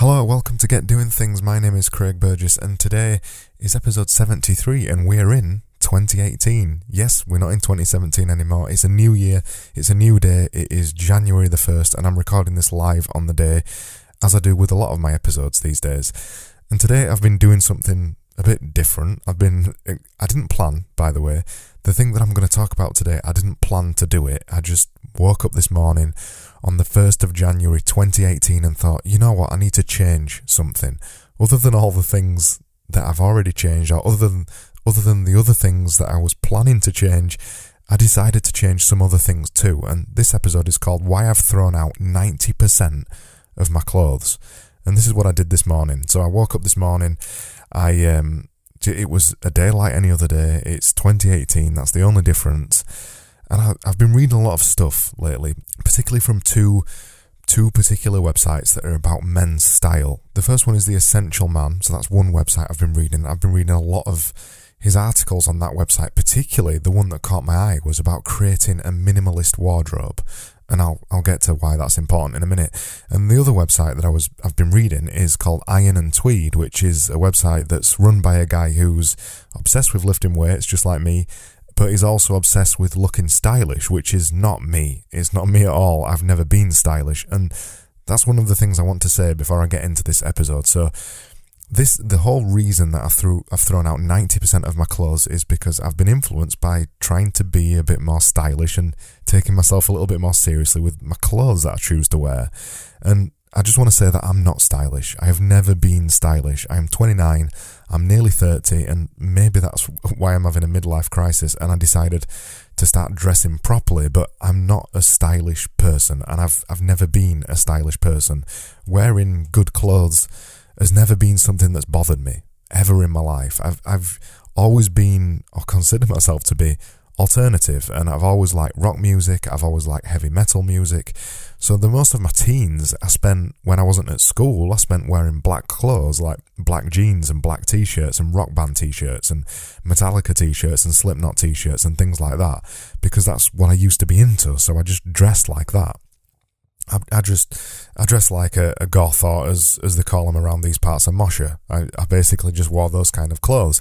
Hello, welcome to Get Doing Things. My name is Craig Burgess, and today is episode 73, and we're in 2018. Yes, we're not in 2017 anymore. It's a new year, it's a new day. It is January the 1st, and I'm recording this live on the day, as I do with a lot of my episodes these days. And today I've been doing something a bit different. I've been, I didn't plan, by the way. The thing that I'm going to talk about today, I didn't plan to do it. I just woke up this morning on the 1st of January 2018 and thought, you know what, I need to change something. Other than all the things that I've already changed, or other than, other than the other things that I was planning to change, I decided to change some other things too. And this episode is called Why I've Thrown Out 90% of My Clothes. And this is what I did this morning. So I woke up this morning, I, um, it was a day like any other day. It's 2018, that's the only difference and I, I've been reading a lot of stuff lately, particularly from two two particular websites that are about men's style. The first one is The Essential Man, so that's one website I've been reading. I've been reading a lot of his articles on that website, particularly the one that caught my eye was about creating a minimalist wardrobe. And I'll I'll get to why that's important in a minute. And the other website that I was I've been reading is called Iron and Tweed, which is a website that's run by a guy who's obsessed with lifting weights, just like me, but he's also obsessed with looking stylish, which is not me. It's not me at all. I've never been stylish. And that's one of the things I want to say before I get into this episode. So, this the whole reason that I threw I've thrown out 90% of my clothes is because I've been influenced by trying to be a bit more stylish and taking myself a little bit more seriously with my clothes that I choose to wear. And I just want to say that I'm not stylish. I have never been stylish. I am 29, I'm nearly 30, and maybe that's why I'm having a midlife crisis. And I decided to start dressing properly, but I'm not a stylish person, and I've, I've never been a stylish person. Wearing good clothes has never been something that's bothered me, ever in my life. I've, I've always been, or consider myself to be, alternative and I've always liked rock music, I've always liked heavy metal music. So the most of my teens I spent when I wasn't at school, I spent wearing black clothes like black jeans and black t-shirts and rock band t-shirts and Metallica t-shirts and Slipknot t-shirts and things like that because that's what I used to be into. So I just dressed like that. I, I just I dressed like a, a, goth or as as they call them around these parts, a mosher. I, I basically just wore those kind of clothes.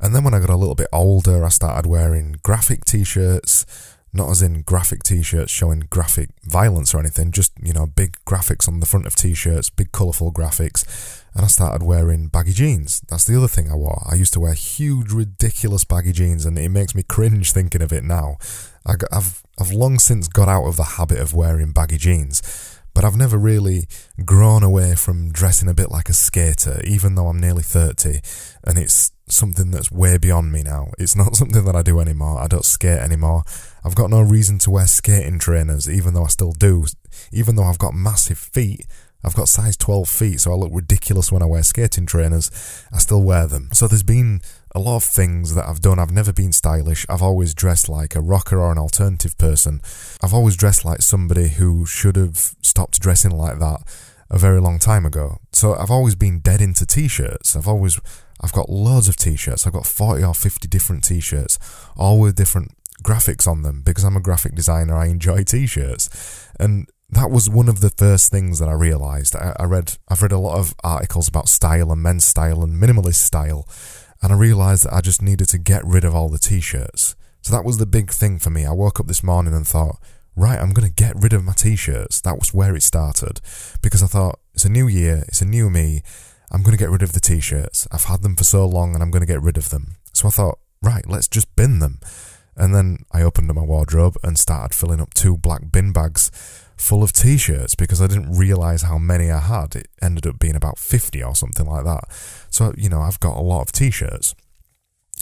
And then when I got a little bit older, I started wearing graphic t-shirts, not as in graphic t-shirts showing graphic violence or anything, just, you know, big graphics on the front of t-shirts, big colourful graphics. And I started wearing baggy jeans. That's the other thing I wore. I used to wear huge, ridiculous baggy jeans and it makes me cringe thinking of it now. I have I've long since got out of the habit of wearing baggy jeans but I've never really grown away from dressing a bit like a skater, even though I'm nearly 30, and it's something that's way beyond me now. It's not something that I do anymore. I don't skate anymore. I've got no reason to wear skating trainers, even though I still do. Even though I've got massive feet, I've got size 12 feet, so I look ridiculous when I wear skating trainers. I still wear them. So there's been a lot of things that I've done. I've never been stylish. I've always dressed like a rocker or an alternative person. I've always dressed like somebody who should have stopped dressing like that a very long time ago. So I've always been dead into t-shirts. I've always I've got loads of t-shirts. I've got 40 or 50 different t-shirts, all with different graphics on them because I'm a graphic designer. I enjoy t-shirts. And that was one of the first things that I realized. I, I read I've read a lot of articles about style and men's style and minimalist style and I realised that I just needed to get rid of all the t-shirts. So that was the big thing for me. I woke up this morning and thought, right, I'm going to get rid of my t-shirts. That was where it started because I thought it's a new year, it's a new me. I'm going to get rid of the t-shirts. I've had them for so long and I'm going to get rid of them. So I thought, right, let's just bin them. And then I opened up my wardrobe and started filling up two black bin bags full of t-shirts because I didn't realize how many I had. It ended up being about 50 or something like that. So, you know, I've got a lot of t-shirts.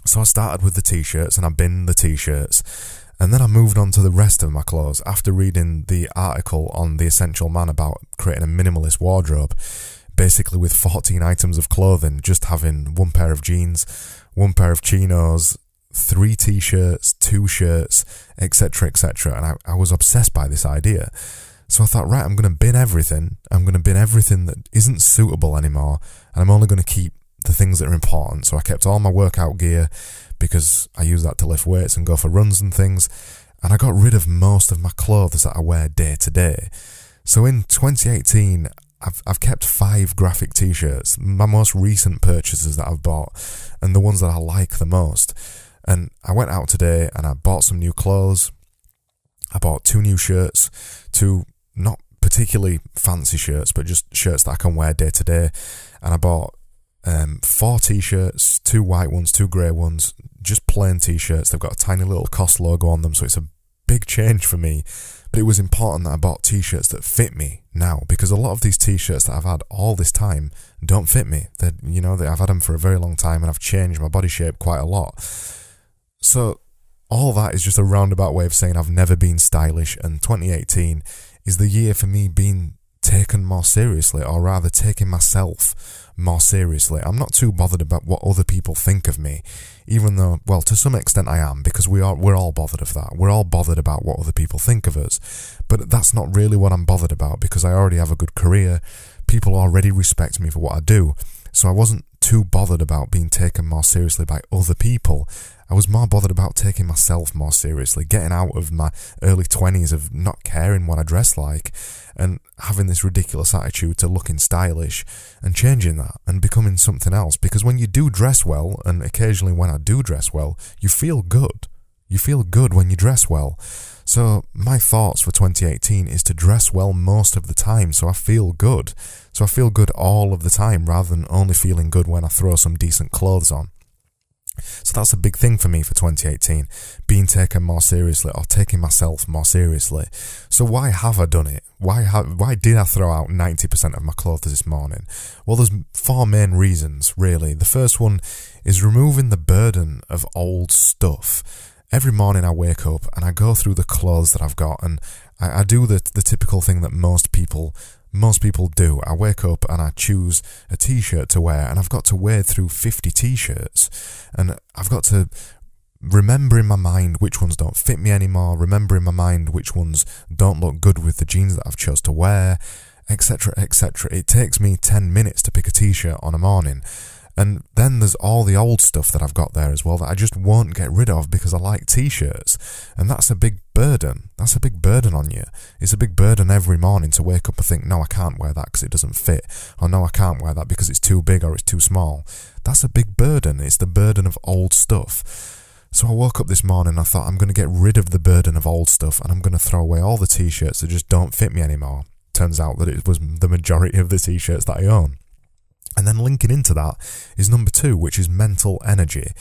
So I started with the t-shirts and I binned the t-shirts. And then I moved on to the rest of my clothes after reading the article on The Essential Man about creating a minimalist wardrobe. Basically, with 14 items of clothing, just having one pair of jeans, one pair of chinos, three t shirts, two shirts, etc., etc. And I, I was obsessed by this idea. So I thought, right, I'm going to bin everything. I'm going to bin everything that isn't suitable anymore. And I'm only going to keep the things that are important. So I kept all my workout gear because I use that to lift weights and go for runs and things. And I got rid of most of my clothes that I wear day to day. So in 2018, I've I've kept five graphic t-shirts, my most recent purchases that I've bought, and the ones that I like the most. And I went out today and I bought some new clothes. I bought two new shirts, two not particularly fancy shirts, but just shirts that I can wear day to day. And I bought um, four t-shirts, two white ones, two grey ones, just plain t-shirts. They've got a tiny little COS logo on them, so it's a big change for me. But it was important that I bought t-shirts that fit me now because a lot of these t-shirts that I've had all this time don't fit me. That you know, I've had them for a very long time and I've changed my body shape quite a lot. So all that is just a roundabout way of saying I've never been stylish and 2018 is the year for me being taken more seriously or rather taking myself more seriously. I'm not too bothered about what other people think of me, even though, well, to some extent I am, because we are, we're all bothered of that. We're all bothered about what other people think of us. But that's not really what I'm bothered about because I already have a good career. People already respect me for what I do. So I wasn't too bothered about being taken more seriously by other people. I was more bothered about taking myself more seriously, getting out of my early 20s of not caring what I dress like and having this ridiculous attitude to looking stylish and changing that and becoming something else. Because when you do dress well, and occasionally when I do dress well, you feel good. You feel good when you dress well. So my thoughts for 2018 is to dress well most of the time so I feel good. So I feel good all of the time rather than only feeling good when I throw some decent clothes on. So that's a big thing for me for 2018, being taken more seriously or taking myself more seriously. So why have I done it? Why have, why did I throw out 90% of my clothes this morning? Well, there's four main reasons, really. The first one is removing the burden of old stuff. Every morning I wake up and I go through the clothes that I've got and I, I do the, the typical thing that most people most people do. I wake up and I choose a t-shirt to wear and I've got to wade through 50 t-shirts and I've got to remember in my mind which ones don't fit me anymore, remember in my mind which ones don't look good with the jeans that I've chose to wear, etc, etc. It takes me 10 minutes to pick a t-shirt on a morning and then there's all the old stuff that I've got there as well that I just won't get rid of because I like t-shirts. And that's a big burden. That's a big burden on you. It's a big burden every morning to wake up and think, no, I can't wear that because it doesn't fit. Or no, I can't wear that because it's too big or it's too small. That's a big burden. It's the burden of old stuff. So I woke up this morning and I thought I'm going to get rid of the burden of old stuff and I'm going to throw away all the t-shirts that just don't fit me anymore. Turns out that it was the majority of the t-shirts that I own. And then linking into that is number two, which is mental energy.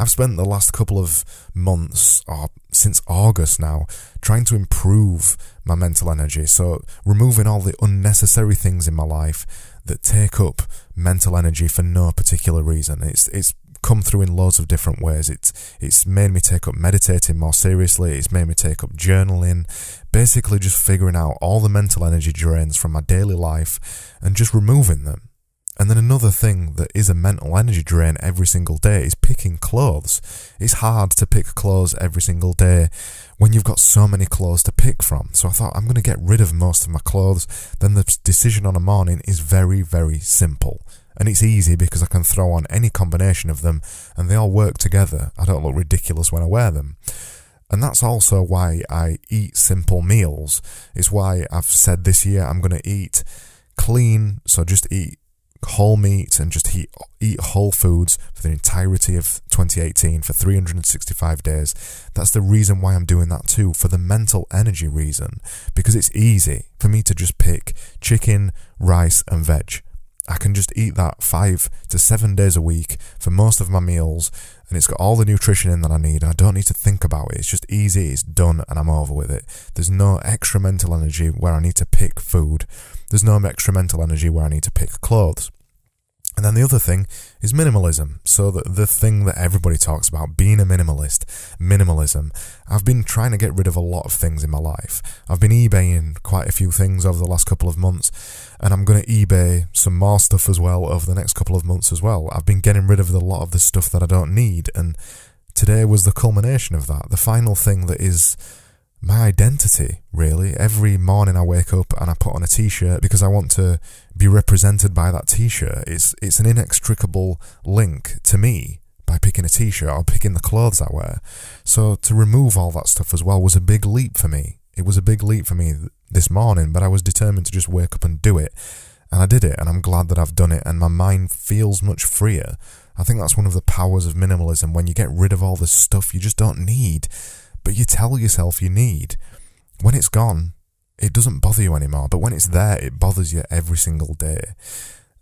I've spent the last couple of months, or since August now, trying to improve my mental energy. So, removing all the unnecessary things in my life that take up mental energy for no particular reason. It's, it's come through in loads of different ways. It's, it's made me take up meditating more seriously. It's made me take up journaling. Basically, just figuring out all the mental energy drains from my daily life and just removing them and then another thing that is a mental energy drain every single day is picking clothes. It's hard to pick clothes every single day when you've got so many clothes to pick from. So I thought I'm going to get rid of most of my clothes. Then the decision on a morning is very, very simple. And it's easy because I can throw on any combination of them and they all work together. I don't look ridiculous when I wear them. And that's also why I eat simple meals. It's why I've said this year I'm going to eat clean, so just eat whole meat and just eat, eat whole foods for the entirety of 2018 for 365 days. That's the reason why I'm doing that too, for the mental energy reason, because it's easy for me to just pick chicken, rice, and veg. I can just eat that five to seven days a week for most of my meals, and it's got all the nutrition in that I need. and I don't need to think about it. It's just easy, it's done, and I'm over with it. There's no extra mental energy where I need to pick food. There's no extra mental energy where I need to pick clothes. And then the other thing is minimalism. So the, the thing that everybody talks about, being a minimalist, minimalism. I've been trying to get rid of a lot of things in my life. I've been eBaying quite a few things over the last couple of months, and I'm going to eBay some more stuff as well over the next couple of months as well. I've been getting rid of a lot of the stuff that I don't need, and today was the culmination of that. The final thing that is my identity, really. Every morning I wake up and I put on a t-shirt because I want to be represented by that t-shirt. It's, it's an inextricable link to me by picking a t-shirt or picking the clothes I wear. So to remove all that stuff as well was a big leap for me. It was a big leap for me this morning, but I was determined to just wake up and do it. And I did it, and I'm glad that I've done it, and my mind feels much freer. I think that's one of the powers of minimalism when you get rid of all the stuff you just don't need, but you tell yourself you need. When it's gone, it doesn't bother you anymore, but when it's there, it bothers you every single day.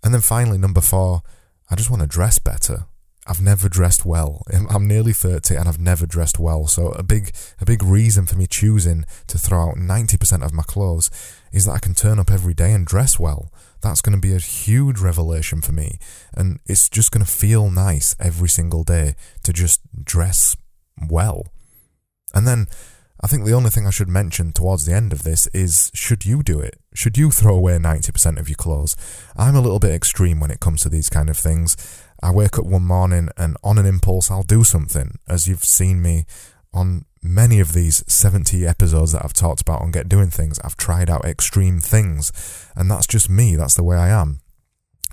And then finally, number four, I just want to dress better. I've never dressed well. I'm nearly 30 and I've never dressed well. So a big a big reason for me choosing to throw out 90% of my clothes is that I can turn up every day and dress well. That's going to be a huge revelation for me and it's just going to feel nice every single day to just dress well. And then I think the only thing I should mention towards the end of this is should you do it? Should you throw away 90% of your clothes? I'm a little bit extreme when it comes to these kind of things. I wake up one morning and on an impulse I'll do something, as you've seen me on many of these 70 episodes that I've talked about on Get Doing Things. I've tried out extreme things, and that's just me, that's the way I am.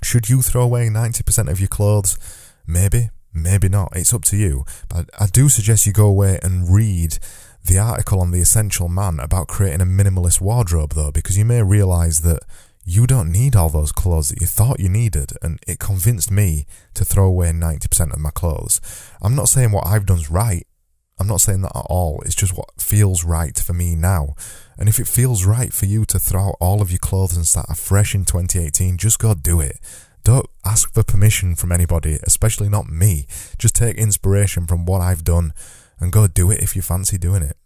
Should you throw away 90% of your clothes? Maybe, maybe not. It's up to you. But I do suggest you go away and read the article on The Essential Man about creating a minimalist wardrobe, though, because you may realize that you don't need all those clothes that you thought you needed, and it convinced me to throw away 90% of my clothes. I'm not saying what I've done's right. I'm not saying that at all. It's just what feels right for me now. And if it feels right for you to throw out all of your clothes and start afresh in 2018, just go do it. Don't ask for permission from anybody, especially not me. Just take inspiration from what I've done and go do it if you fancy doing it.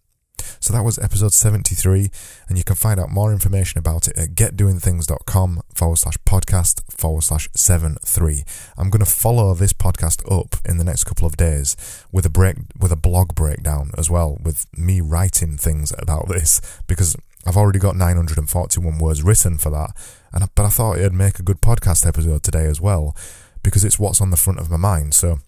So that was episode 73, and you can find out more information about it at getdoingthings.com forward slash podcast forward slash 73. I'm going to follow this podcast up in the next couple of days with a break, with a blog breakdown as well, with me writing things about this, because I've already got 941 words written for that, and but I thought it'd make a good podcast episode today as well, because it's what's on the front of my mind. So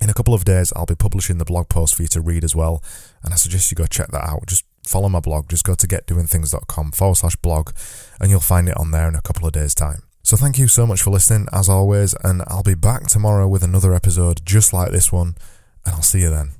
in a couple of days, I'll be publishing the blog post for you to read as well, and I suggest you go check that out. Just follow my blog, just go to getdoingthings.com forward slash blog, and you'll find it on there in a couple of days' time. So thank you so much for listening, as always, and I'll be back tomorrow with another episode just like this one, and I'll see you then.